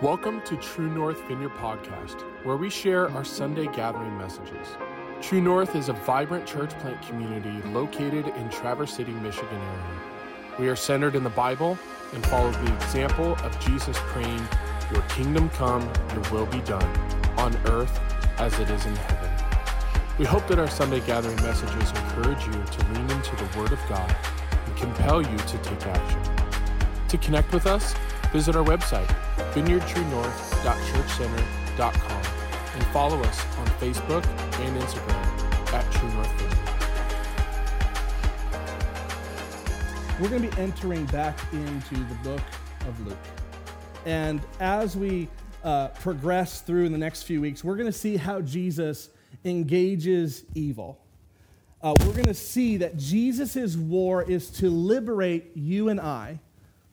Welcome to True North Vineyard Podcast, where we share our Sunday gathering messages. True North is a vibrant church plant community located in Traverse City, Michigan area. We are centered in the Bible and follow the example of Jesus praying, Your kingdom come, your will be done, on earth as it is in heaven. We hope that our Sunday gathering messages encourage you to lean into the Word of God and compel you to take action. To connect with us, visit our website, vineyardtruenorth.churchcenter.com, and follow us on Facebook and Instagram at True North Vineyard. We're going to be entering back into the book of Luke. And as we uh, progress through in the next few weeks, we're going to see how Jesus engages evil. Uh, we're going to see that Jesus' war is to liberate you and I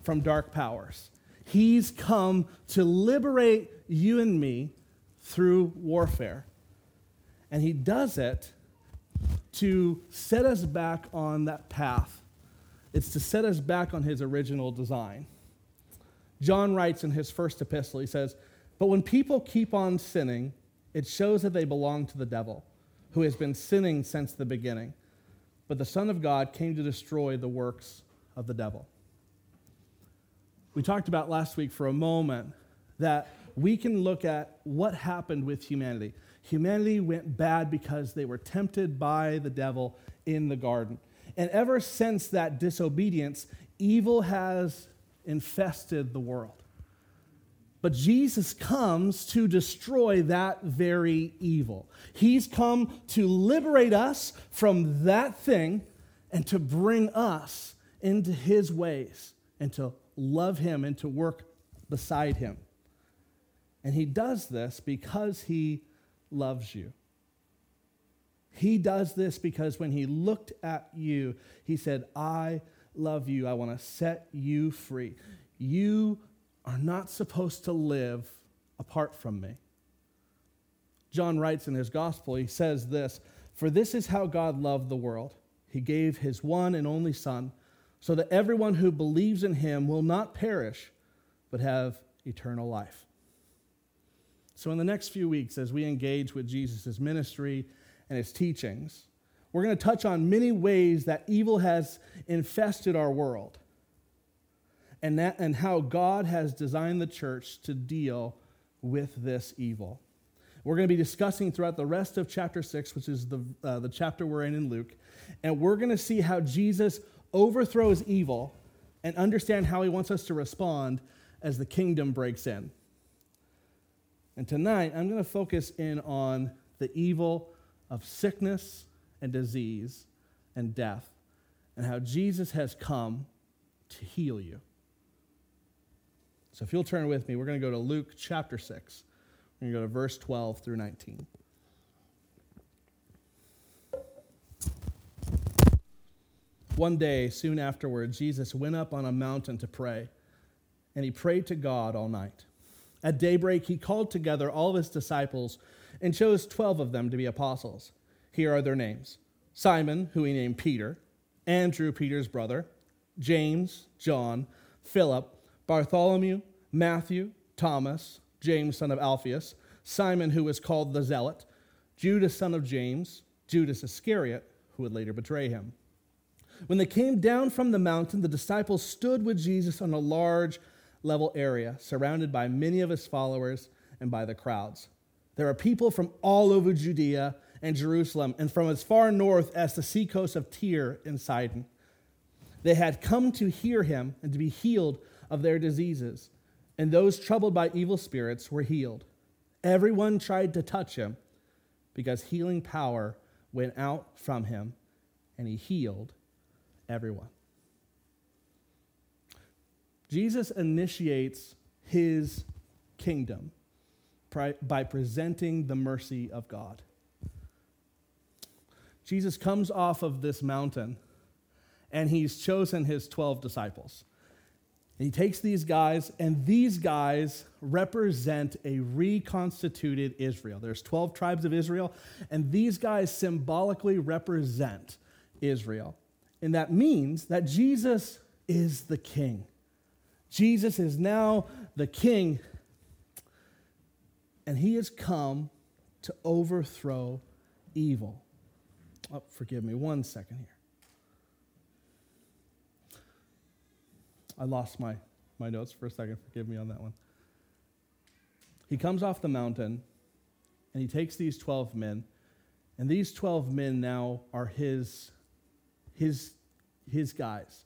from dark powers. He's come to liberate you and me through warfare. And he does it to set us back on that path. It's to set us back on his original design. John writes in his first epistle, he says, But when people keep on sinning, it shows that they belong to the devil, who has been sinning since the beginning. But the Son of God came to destroy the works of the devil. We talked about last week for a moment that we can look at what happened with humanity. Humanity went bad because they were tempted by the devil in the garden. And ever since that disobedience, evil has infested the world. But Jesus comes to destroy that very evil. He's come to liberate us from that thing and to bring us into his ways and to love him and to work beside him. And he does this because he loves you. He does this because when he looked at you, he said, I love you. I want to set you free. You are not supposed to live apart from me. John writes in his gospel, he says this For this is how God loved the world. He gave his one and only Son, so that everyone who believes in him will not perish, but have eternal life. So, in the next few weeks, as we engage with Jesus' ministry and his teachings, we're going to touch on many ways that evil has infested our world and, that, and how God has designed the church to deal with this evil. We're going to be discussing throughout the rest of chapter 6, which is the, uh, the chapter we're in in Luke, and we're going to see how Jesus overthrows evil and understand how he wants us to respond as the kingdom breaks in. And tonight, I'm going to focus in on the evil of sickness and disease and death, and how Jesus has come to heal you. So if you'll turn with me, we're going to go to Luke chapter 6. We're going to go to verse 12 through 19. One day, soon afterward, Jesus went up on a mountain to pray, and he prayed to God all night. At daybreak, he called together all of his disciples and chose 12 of them to be apostles. Here are their names Simon, who he named Peter, Andrew, Peter's brother, James, John, Philip, Bartholomew, Matthew, Thomas, James, son of Alphaeus, Simon, who was called the Zealot, Judas, son of James, Judas Iscariot, who would later betray him. When they came down from the mountain, the disciples stood with Jesus on a large level area, surrounded by many of his followers and by the crowds. There are people from all over Judea and Jerusalem, and from as far north as the seacoast of Tyre and Sidon. They had come to hear him and to be healed of their diseases, and those troubled by evil spirits were healed. Everyone tried to touch him because healing power went out from him, and he healed everyone. Jesus initiates his kingdom by presenting the mercy of God. Jesus comes off of this mountain and he's chosen his 12 disciples. he takes these guys, and these guys represent a reconstituted Israel. There's 12 tribes of Israel, and these guys symbolically represent Israel. And that means that Jesus is the king. Jesus is now the king, and he has come to overthrow evil. Oh, forgive me one second here. I lost my, my notes for a second. Forgive me on that one. He comes off the mountain and he takes these 12 men, and these 12 men now are his, his, his guys.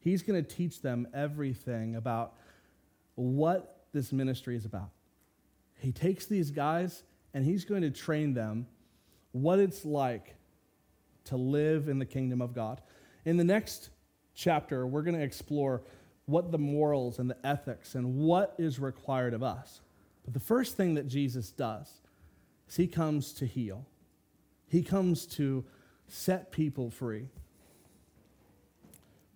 He's going to teach them everything about what this ministry is about. He takes these guys and he's going to train them what it's like to live in the kingdom of God. In the next chapter, we're going to explore what the morals and the ethics and what is required of us. But the first thing that Jesus does is he comes to heal, he comes to set people free.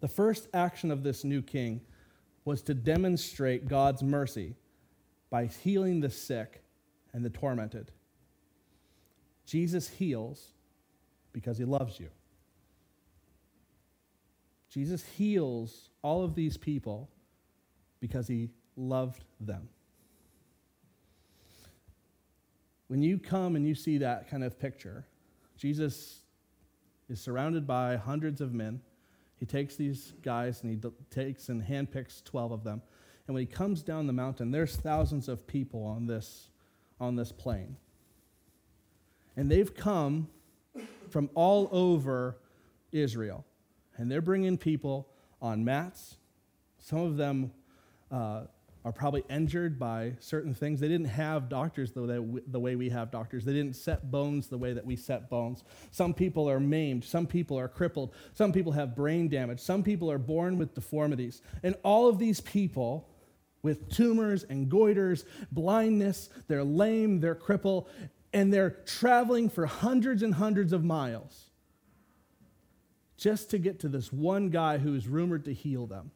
The first action of this new king was to demonstrate God's mercy by healing the sick and the tormented. Jesus heals because he loves you. Jesus heals all of these people because he loved them. When you come and you see that kind of picture, Jesus is surrounded by hundreds of men. He takes these guys and he takes and handpicks 12 of them. And when he comes down the mountain, there's thousands of people on this, on this plain. And they've come from all over Israel. And they're bringing people on mats. Some of them uh, are probably injured by certain things. They didn't have doctors the way, the way we have doctors. They didn't set bones the way that we set bones. Some people are maimed. Some people are crippled. Some people have brain damage. Some people are born with deformities. And all of these people with tumors and goiters, blindness, they're lame, they're crippled, and they're traveling for hundreds and hundreds of miles just to get to this one guy who is rumored to heal them.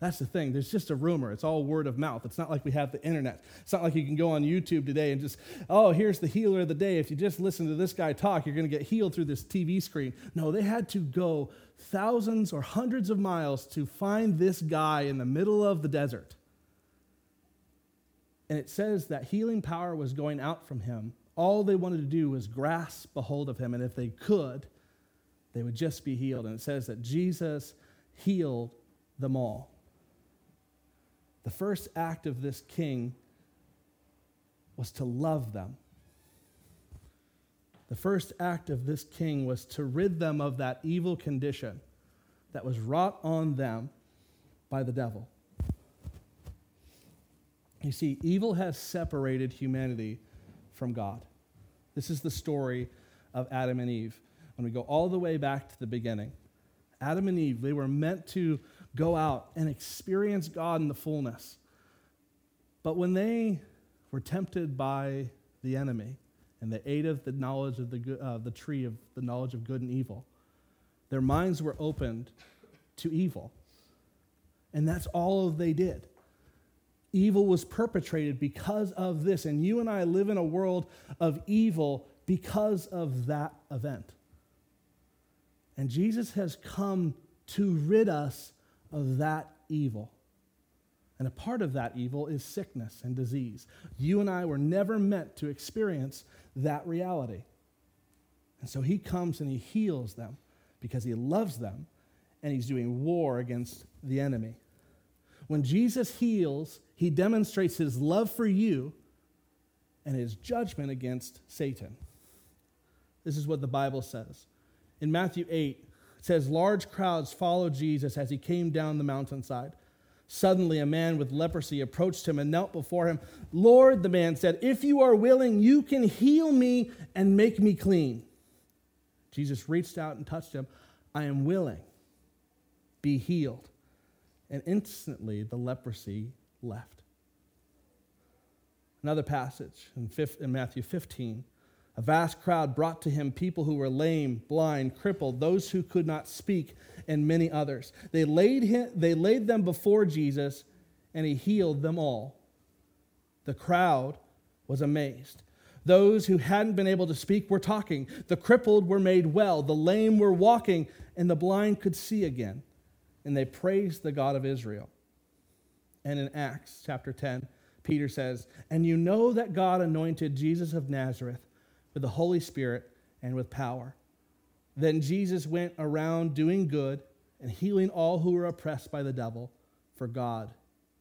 That's the thing. There's just a rumor. It's all word of mouth. It's not like we have the internet. It's not like you can go on YouTube today and just, oh, here's the healer of the day. If you just listen to this guy talk, you're going to get healed through this TV screen. No, they had to go thousands or hundreds of miles to find this guy in the middle of the desert. And it says that healing power was going out from him. All they wanted to do was grasp a hold of him, and if they could, they would just be healed. And it says that Jesus healed them all. The first act of this king was to love them. The first act of this king was to rid them of that evil condition that was wrought on them by the devil. You see, evil has separated humanity from God. This is the story of Adam and Eve. When we go all the way back to the beginning, Adam and Eve, they were meant to go out and experience God in the fullness. But when they were tempted by the enemy and they ate of the knowledge of the, uh, the tree of the knowledge of good and evil, their minds were opened to evil. And that's all they did evil was perpetrated because of this. And you and I live in a world of evil because of that event. And Jesus has come to rid us of that evil. And a part of that evil is sickness and disease. You and I were never meant to experience that reality. And so he comes and he heals them because he loves them and he's doing war against the enemy. When Jesus heals, he demonstrates his love for you and his judgment against Satan. This is what the Bible says. In Matthew 8, it says, Large crowds followed Jesus as he came down the mountainside. Suddenly, a man with leprosy approached him and knelt before him. Lord, the man said, if you are willing, you can heal me and make me clean. Jesus reached out and touched him. I am willing. Be healed. And instantly, the leprosy left. Another passage in, Matthew 15. A vast crowd brought to him people who were lame, blind, crippled, those who could not speak, and many others. They laid, him, they laid them before Jesus, and he healed them all. The crowd was amazed. Those who hadn't been able to speak were talking. The crippled were made well. The lame were walking, and the blind could see again. And they praised the God of Israel. And in Acts chapter 10, Peter says, And you know that God anointed Jesus of Nazareth with the Holy Spirit and with power. Then Jesus went around doing good and healing all who were oppressed by the devil, for God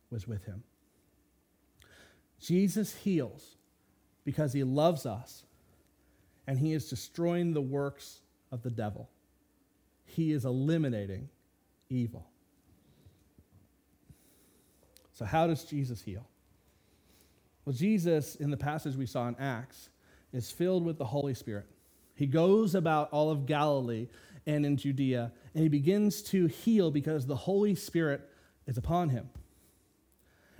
was with him. Jesus heals because he loves us and he is destroying the works of the devil. He is eliminating evil. So, how does Jesus heal? Well, Jesus, in the passage we saw in Acts, is filled with the Holy Spirit. He goes about all of Galilee and in Judea, and he begins to heal because the Holy Spirit is upon him.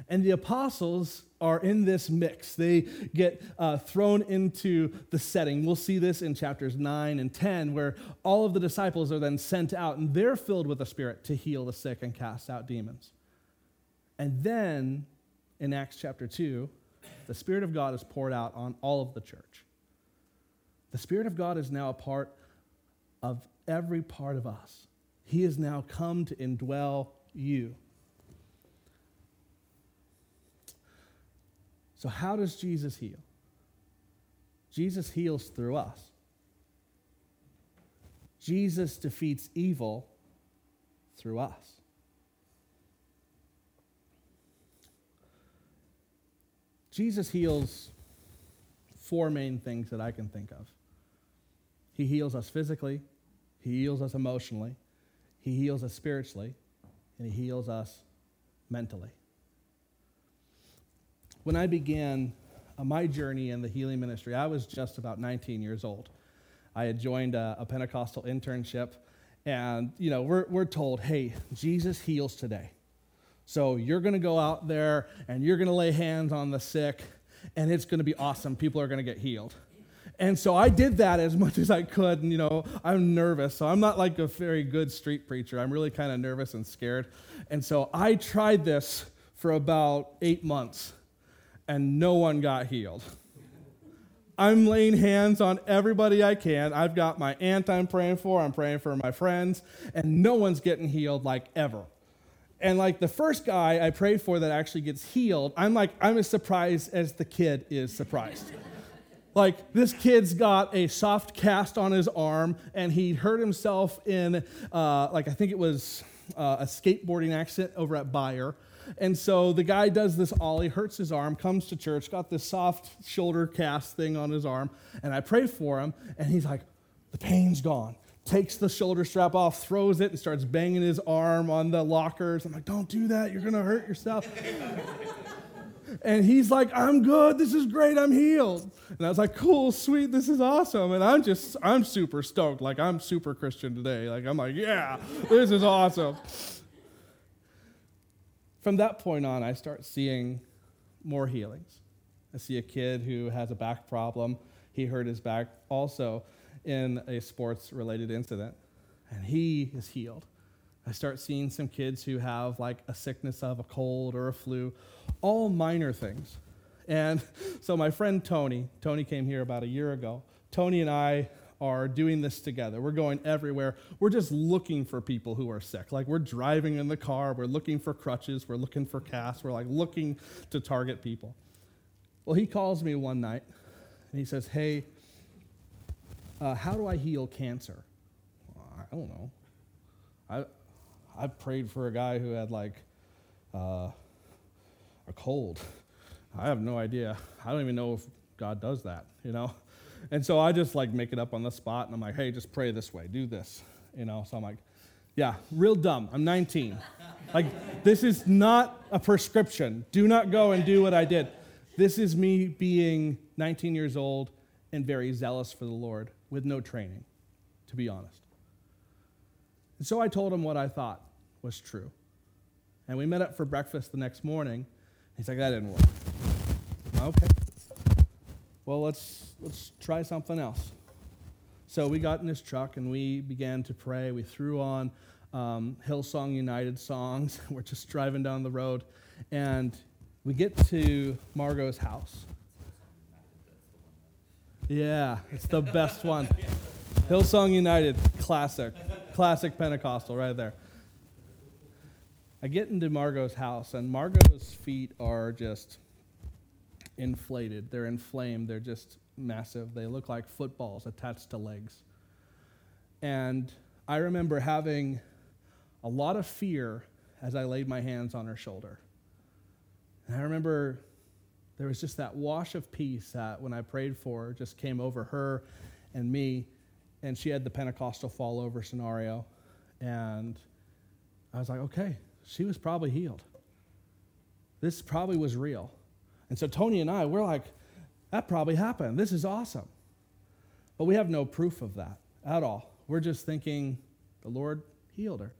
And the apostles are in this mix. They get uh, thrown into the setting. We'll see this in chapters 9 and 10, where all of the disciples are then sent out, and they're filled with the Spirit to heal the sick and cast out demons. And then in Acts chapter 2, the Spirit of God is poured out on all of the church. The Spirit of God is now a part of every part of us. He has now come to indwell you. So, how does Jesus heal? Jesus heals through us. Jesus defeats evil through us. Jesus heals four main things that I can think of. He heals us physically, He heals us emotionally, He heals us spiritually, and He heals us mentally. When I began uh, my journey in the healing ministry, I was just about 19 years old. I had joined a, a Pentecostal internship, and you know, we're, we're told, hey, Jesus heals today. So you're going to go out there and you're going to lay hands on the sick, and it's going to be awesome. People are going to get healed. And so I did that as much as I could. And, you know, I'm nervous. So I'm not like a very good street preacher. I'm really kind of nervous and scared. And so I tried this for about eight months and no one got healed. I'm laying hands on everybody I can. I've got my aunt I'm praying for, I'm praying for my friends, and no one's getting healed like ever. And like the first guy I prayed for that actually gets healed, I'm like, I'm as surprised as the kid is surprised. like this kid's got a soft cast on his arm, and he hurt himself in, uh, like I think it was uh, a skateboarding accident over at Bayer and so the guy does this ollie, hurts his arm, comes to church, got this soft shoulder cast thing on his arm, and I pray for him, and he's like, the pain's gone. Takes the shoulder strap off, throws it, and starts banging his arm on the lockers. I'm like, don't do that, you're gonna hurt yourself. and he's like, I'm good, this is great, I'm healed. And I was like, cool, sweet, this is awesome. And I'm just, I'm super stoked. Like, I'm super Christian today. Like, I'm like, yeah, this is awesome from that point on, I start seeing more healings. I see a kid who has a back problem. He hurt his back also in a sports related incident, and he is healed. I start seeing some kids who have like a sickness of a cold or a flu, all minor things. And so my friend Tony, Tony came here about a year ago. Tony and I are doing this together. We're going everywhere. We're just looking for people who are sick. Like we're driving in the car, we're looking for crutches, we're looking for casts, we're like looking to target people. Well, he calls me one night and he says, Hey, uh, how do I heal cancer? I don't know. I, I prayed for a guy who had like uh, a cold. I have no idea. I don't even know if God does that, you know? And so I just like make it up on the spot and I'm like, hey, just pray this way, do this. You know, so I'm like, yeah, real dumb. I'm 19. like, this is not a prescription. Do not go and do what I did. This is me being 19 years old and very zealous for the Lord with no training, to be honest. And so I told him what I thought was true. And we met up for breakfast the next morning. He's like, that didn't work. Okay well, let's, let's try something else. So we got in this truck and we began to pray. We threw on um, Hillsong United songs. We're just driving down the road and we get to Margot's house. Yeah, it's the best one. Hillsong United, classic, classic Pentecostal right there. I get into Margot's house, and Margot's feet are just inflated, they're inflamed, they're just massive. They look like footballs attached to legs. And I remember having a lot of fear as I laid my hands on her shoulder. And I remember there was just that wash of peace that when I prayed for just came over her and me. And she had the Pentecostal fall over scenario. And I was like, okay, she was probably healed. This probably was real. And so Tony and I, we're like, that probably happened. This is awesome. But we have no proof of that at all. We're just thinking the Lord healed her.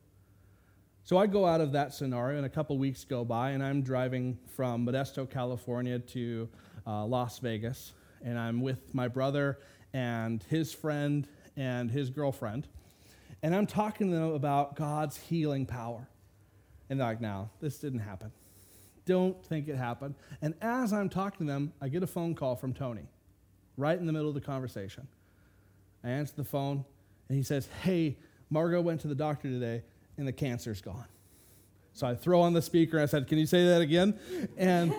So I go out of that scenario, and a couple weeks go by, and I'm driving from Modesto, California to uh, Las Vegas, and I'm with my brother and his friend and his girlfriend, and I'm talking to them about God's healing power. And they're like, no, this didn't happen. Don't think it happened. And as I'm talking to them, I get a phone call from Tony right in the middle of the conversation. I answer the phone, and he says, Hey, Margot went to the doctor today, and the cancer's gone. So I throw on the speaker, and I said, Can you say that again? And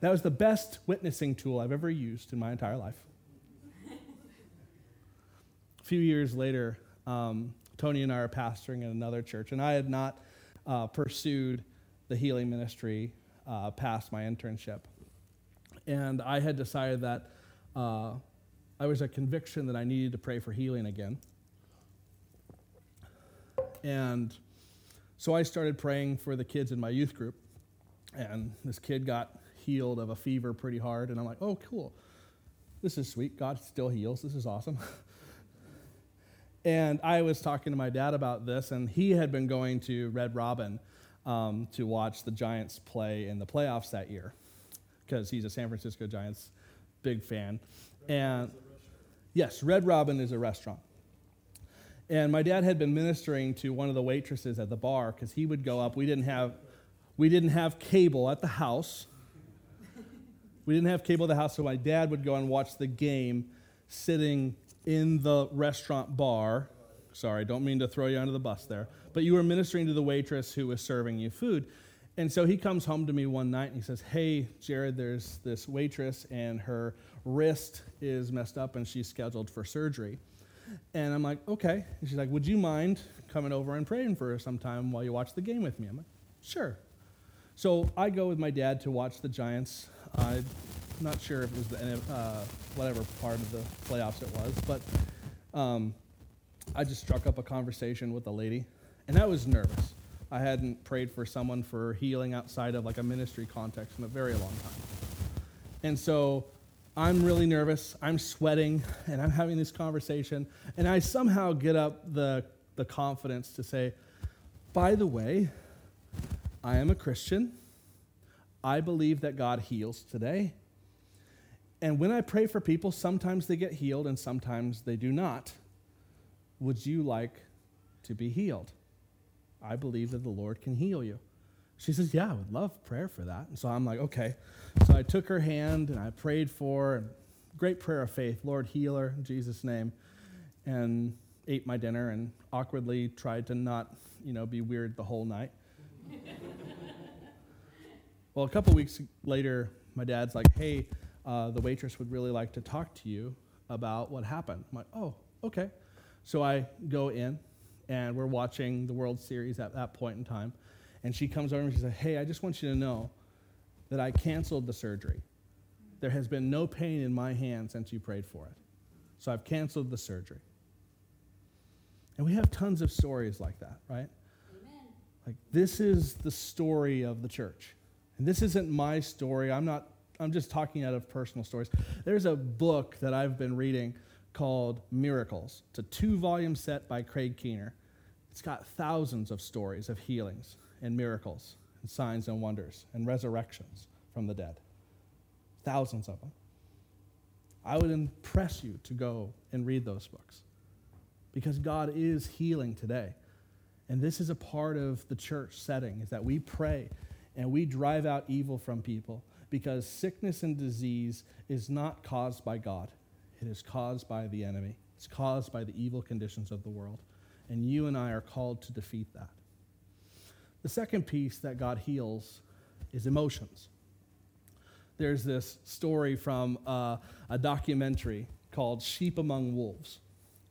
that was the best witnessing tool I've ever used in my entire life. A few years later, um, Tony and I are pastoring in another church, and I had not uh, pursued the healing ministry uh, past my internship. And I had decided that uh, I was a conviction that I needed to pray for healing again. And so I started praying for the kids in my youth group. And this kid got healed of a fever pretty hard. And I'm like, oh, cool. This is sweet. God still heals. This is awesome. and I was talking to my dad about this, and he had been going to Red Robin um, to watch the Giants play in the playoffs that year because he's a San Francisco Giants big fan. and yes, Red Robin is a restaurant. And my dad had been ministering to one of the waitresses at the bar because he would go up. We didn't have we didn't have cable at the house. We didn't have cable at the house, so my dad would go and watch the game sitting in the restaurant bar. Sorry, don't mean to throw you under the bus there but you were ministering to the waitress who was serving you food. And so he comes home to me one night and he says, Hey, Jared, there's this waitress and her wrist is messed up and she's scheduled for surgery. And I'm like, Okay. And she's like, Would you mind coming over and praying for her sometime while you watch the game with me? I'm like, Sure. So I go with my dad to watch the Giants. I'm not sure if it was the uh, whatever part of the playoffs it was, but um, I just struck up a conversation with the lady and I was nervous. I hadn't prayed for someone for healing outside of like a ministry context in a very long time. And so I'm really nervous. I'm sweating and I'm having this conversation. And I somehow get up the, the confidence to say, by the way, I am a Christian. I believe that God heals today. And when I pray for people, sometimes they get healed and sometimes they do not. Would you like to be healed? I believe that the Lord can heal you. She says, Yeah, I would love prayer for that. And so I'm like, Okay. So I took her hand and I prayed for her. Great prayer of faith. Lord, heal her in Jesus' name. And ate my dinner and awkwardly tried to not, you know, be weird the whole night. well, a couple weeks later, my dad's like, Hey, uh, the waitress would really like to talk to you about what happened. I'm like, Oh, okay. So I go in and we're watching the World Series at that point in time. And she comes over and she says, Hey, I just want you to know that I canceled the surgery. There has been no pain in my hand since you prayed for it. So I've canceled the surgery. And we have tons of stories like that, right? Amen. Like this is the story of the church. And this isn't my story. I'm not I'm just talking out of personal stories. There's a book that I've been reading called Miracles. It's a two-volume set by Craig Keener. It's got thousands of stories of healings and miracles and signs and wonders and resurrections from the dead. Thousands of them. I would impress you to go and read those books because God is healing today. And this is a part of the church setting is that we pray and we drive out evil from people because sickness and disease is not caused by God. It is caused by the enemy. It's caused by the evil conditions of the world and you and I are called to defeat that. The second piece that God heals is emotions. there's this story from uh, a documentary called Sheep Among Wolves.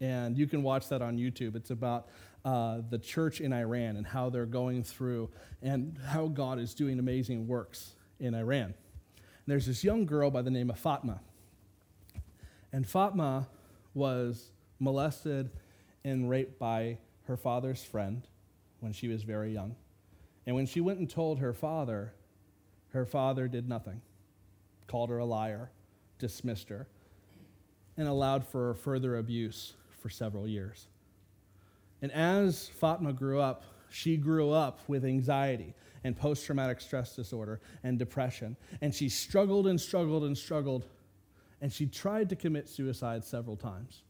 And you can watch that on YouTube. It's about uh, the church in Iran and how they're going through and how God is doing amazing works in Iran. And there's this young girl by the name of Fatma. And Fatma was molested and raped by her father's friend when she was very young. And when she went and told her father, her father did nothing, called her a liar, dismissed her, and allowed for further abuse for several years. And as Fatma grew up, she grew up with anxiety and post traumatic stress disorder and depression. And she struggled and struggled and struggled. And she tried to commit suicide several times.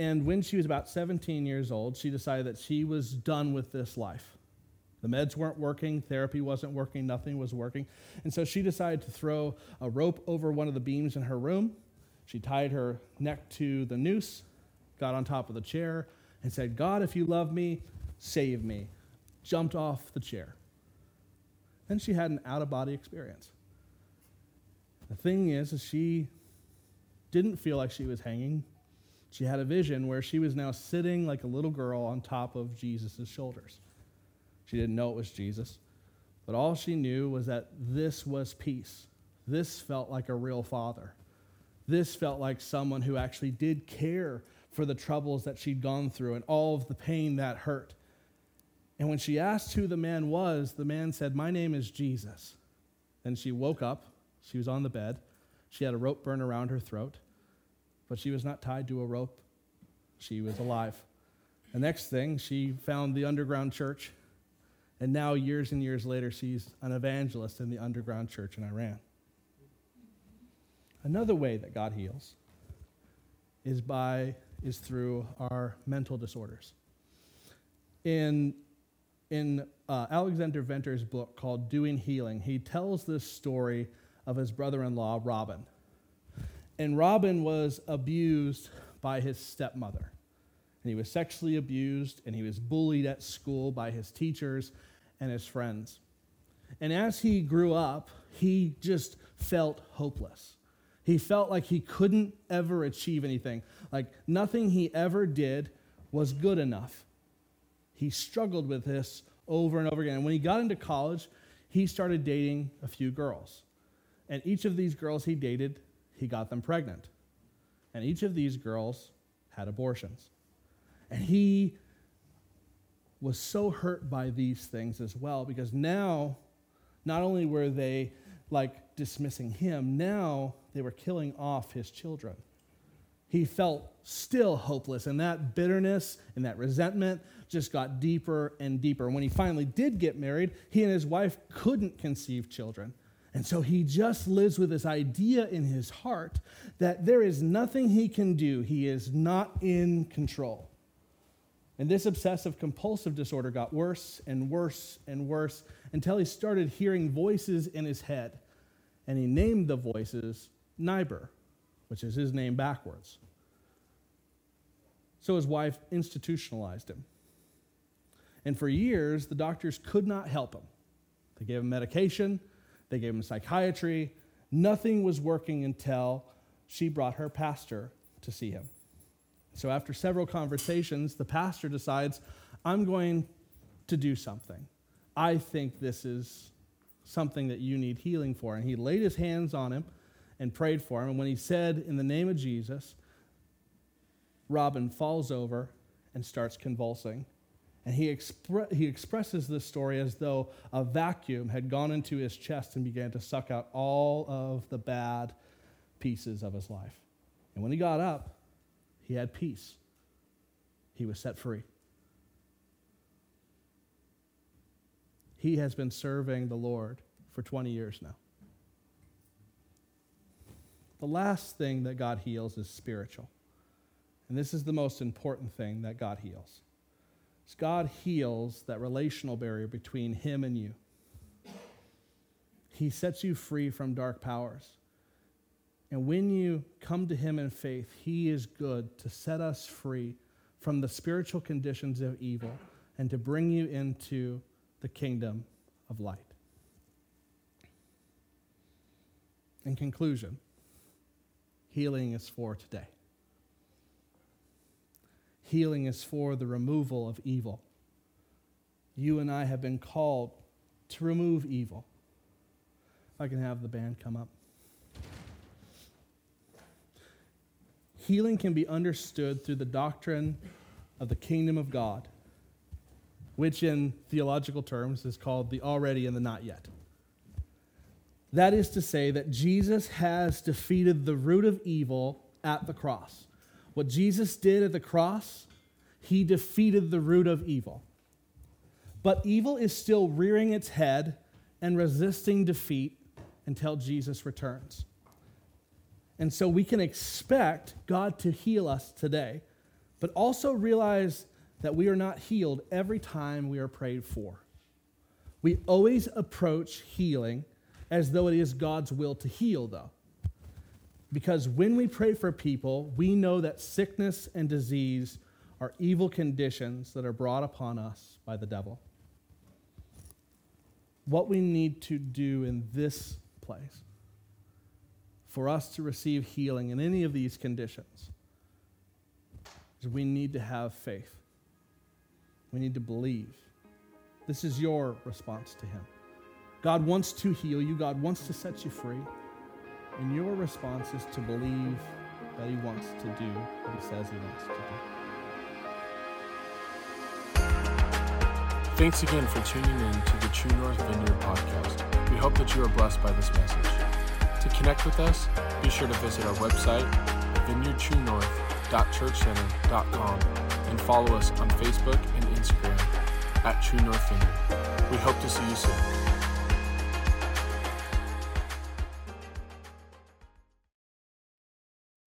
And when she was about 17 years old, she decided that she was done with this life. The meds weren't working, therapy wasn't working, nothing was working. And so she decided to throw a rope over one of the beams in her room. She tied her neck to the noose, got on top of the chair, and said, God, if you love me, save me. Jumped off the chair. Then she had an out of body experience. The thing is, is she didn't feel like she was hanging. She had a vision where she was now sitting like a little girl on top of Jesus' shoulders. She didn't know it was Jesus, but all she knew was that this was peace. This felt like a real father. This felt like someone who actually did care for the troubles that she'd gone through and all of the pain that hurt. And when she asked who the man was, the man said, My name is Jesus. Then she woke up. She was on the bed. She had a rope burn around her throat, but she was not tied to a rope. She was alive. The next thing, she found the underground church. And now, years and years later, she's an evangelist in the underground church in Iran. Another way that God heals is by is through our mental disorders. In, in uh, Alexander Venter's book called Doing Healing, he tells this story of his brother in law, Robin. And Robin was abused by his stepmother. And he was sexually abused and he was bullied at school by his teachers and his friends. And as he grew up, he just felt hopeless. He felt like he couldn't ever achieve anything, like nothing he ever did was good enough. He struggled with this over and over again. And when he got into college, he started dating a few girls. And each of these girls he dated, he got them pregnant. And each of these girls had abortions. And he was so hurt by these things as well because now, not only were they like dismissing him, now they were killing off his children. He felt still hopeless, and that bitterness and that resentment just got deeper and deeper. When he finally did get married, he and his wife couldn't conceive children. And so he just lives with this idea in his heart that there is nothing he can do, he is not in control. And this obsessive compulsive disorder got worse and worse and worse until he started hearing voices in his head. And he named the voices Nibor, which is his name backwards. So his wife institutionalized him. And for years, the doctors could not help him. They gave him medication, they gave him psychiatry. Nothing was working until she brought her pastor to see him. So, after several conversations, the pastor decides, I'm going to do something. I think this is something that you need healing for. And he laid his hands on him and prayed for him. And when he said, In the name of Jesus, Robin falls over and starts convulsing. And he, expre- he expresses this story as though a vacuum had gone into his chest and began to suck out all of the bad pieces of his life. And when he got up, he had peace. He was set free. He has been serving the Lord for 20 years now. The last thing that God heals is spiritual. And this is the most important thing that God heals. Is God heals that relational barrier between him and you. He sets you free from dark powers. And when you come to him in faith, he is good to set us free from the spiritual conditions of evil and to bring you into the kingdom of light. In conclusion, healing is for today. Healing is for the removal of evil. You and I have been called to remove evil. If I can have the band come up. Healing can be understood through the doctrine of the kingdom of God, which in theological terms is called the already and the not yet. That is to say, that Jesus has defeated the root of evil at the cross. What Jesus did at the cross, he defeated the root of evil. But evil is still rearing its head and resisting defeat until Jesus returns. And so we can expect God to heal us today, but also realize that we are not healed every time we are prayed for. We always approach healing as though it is God's will to heal, though. Because when we pray for people, we know that sickness and disease are evil conditions that are brought upon us by the devil. What we need to do in this place for us to receive healing in any of these conditions is we need to have faith. We need to believe. This is your response to Him. God wants to heal you, God wants to set you free. And your response is to believe that He wants to do what He says He wants to do. Thanks again for tuning in to the True North Vineyard podcast. We hope that you are blessed by this message. To connect with us, be sure to visit our website, vineyardtruenorth.churchcenter.com, and follow us on Facebook and Instagram at True North Vineyard. We hope to see you soon.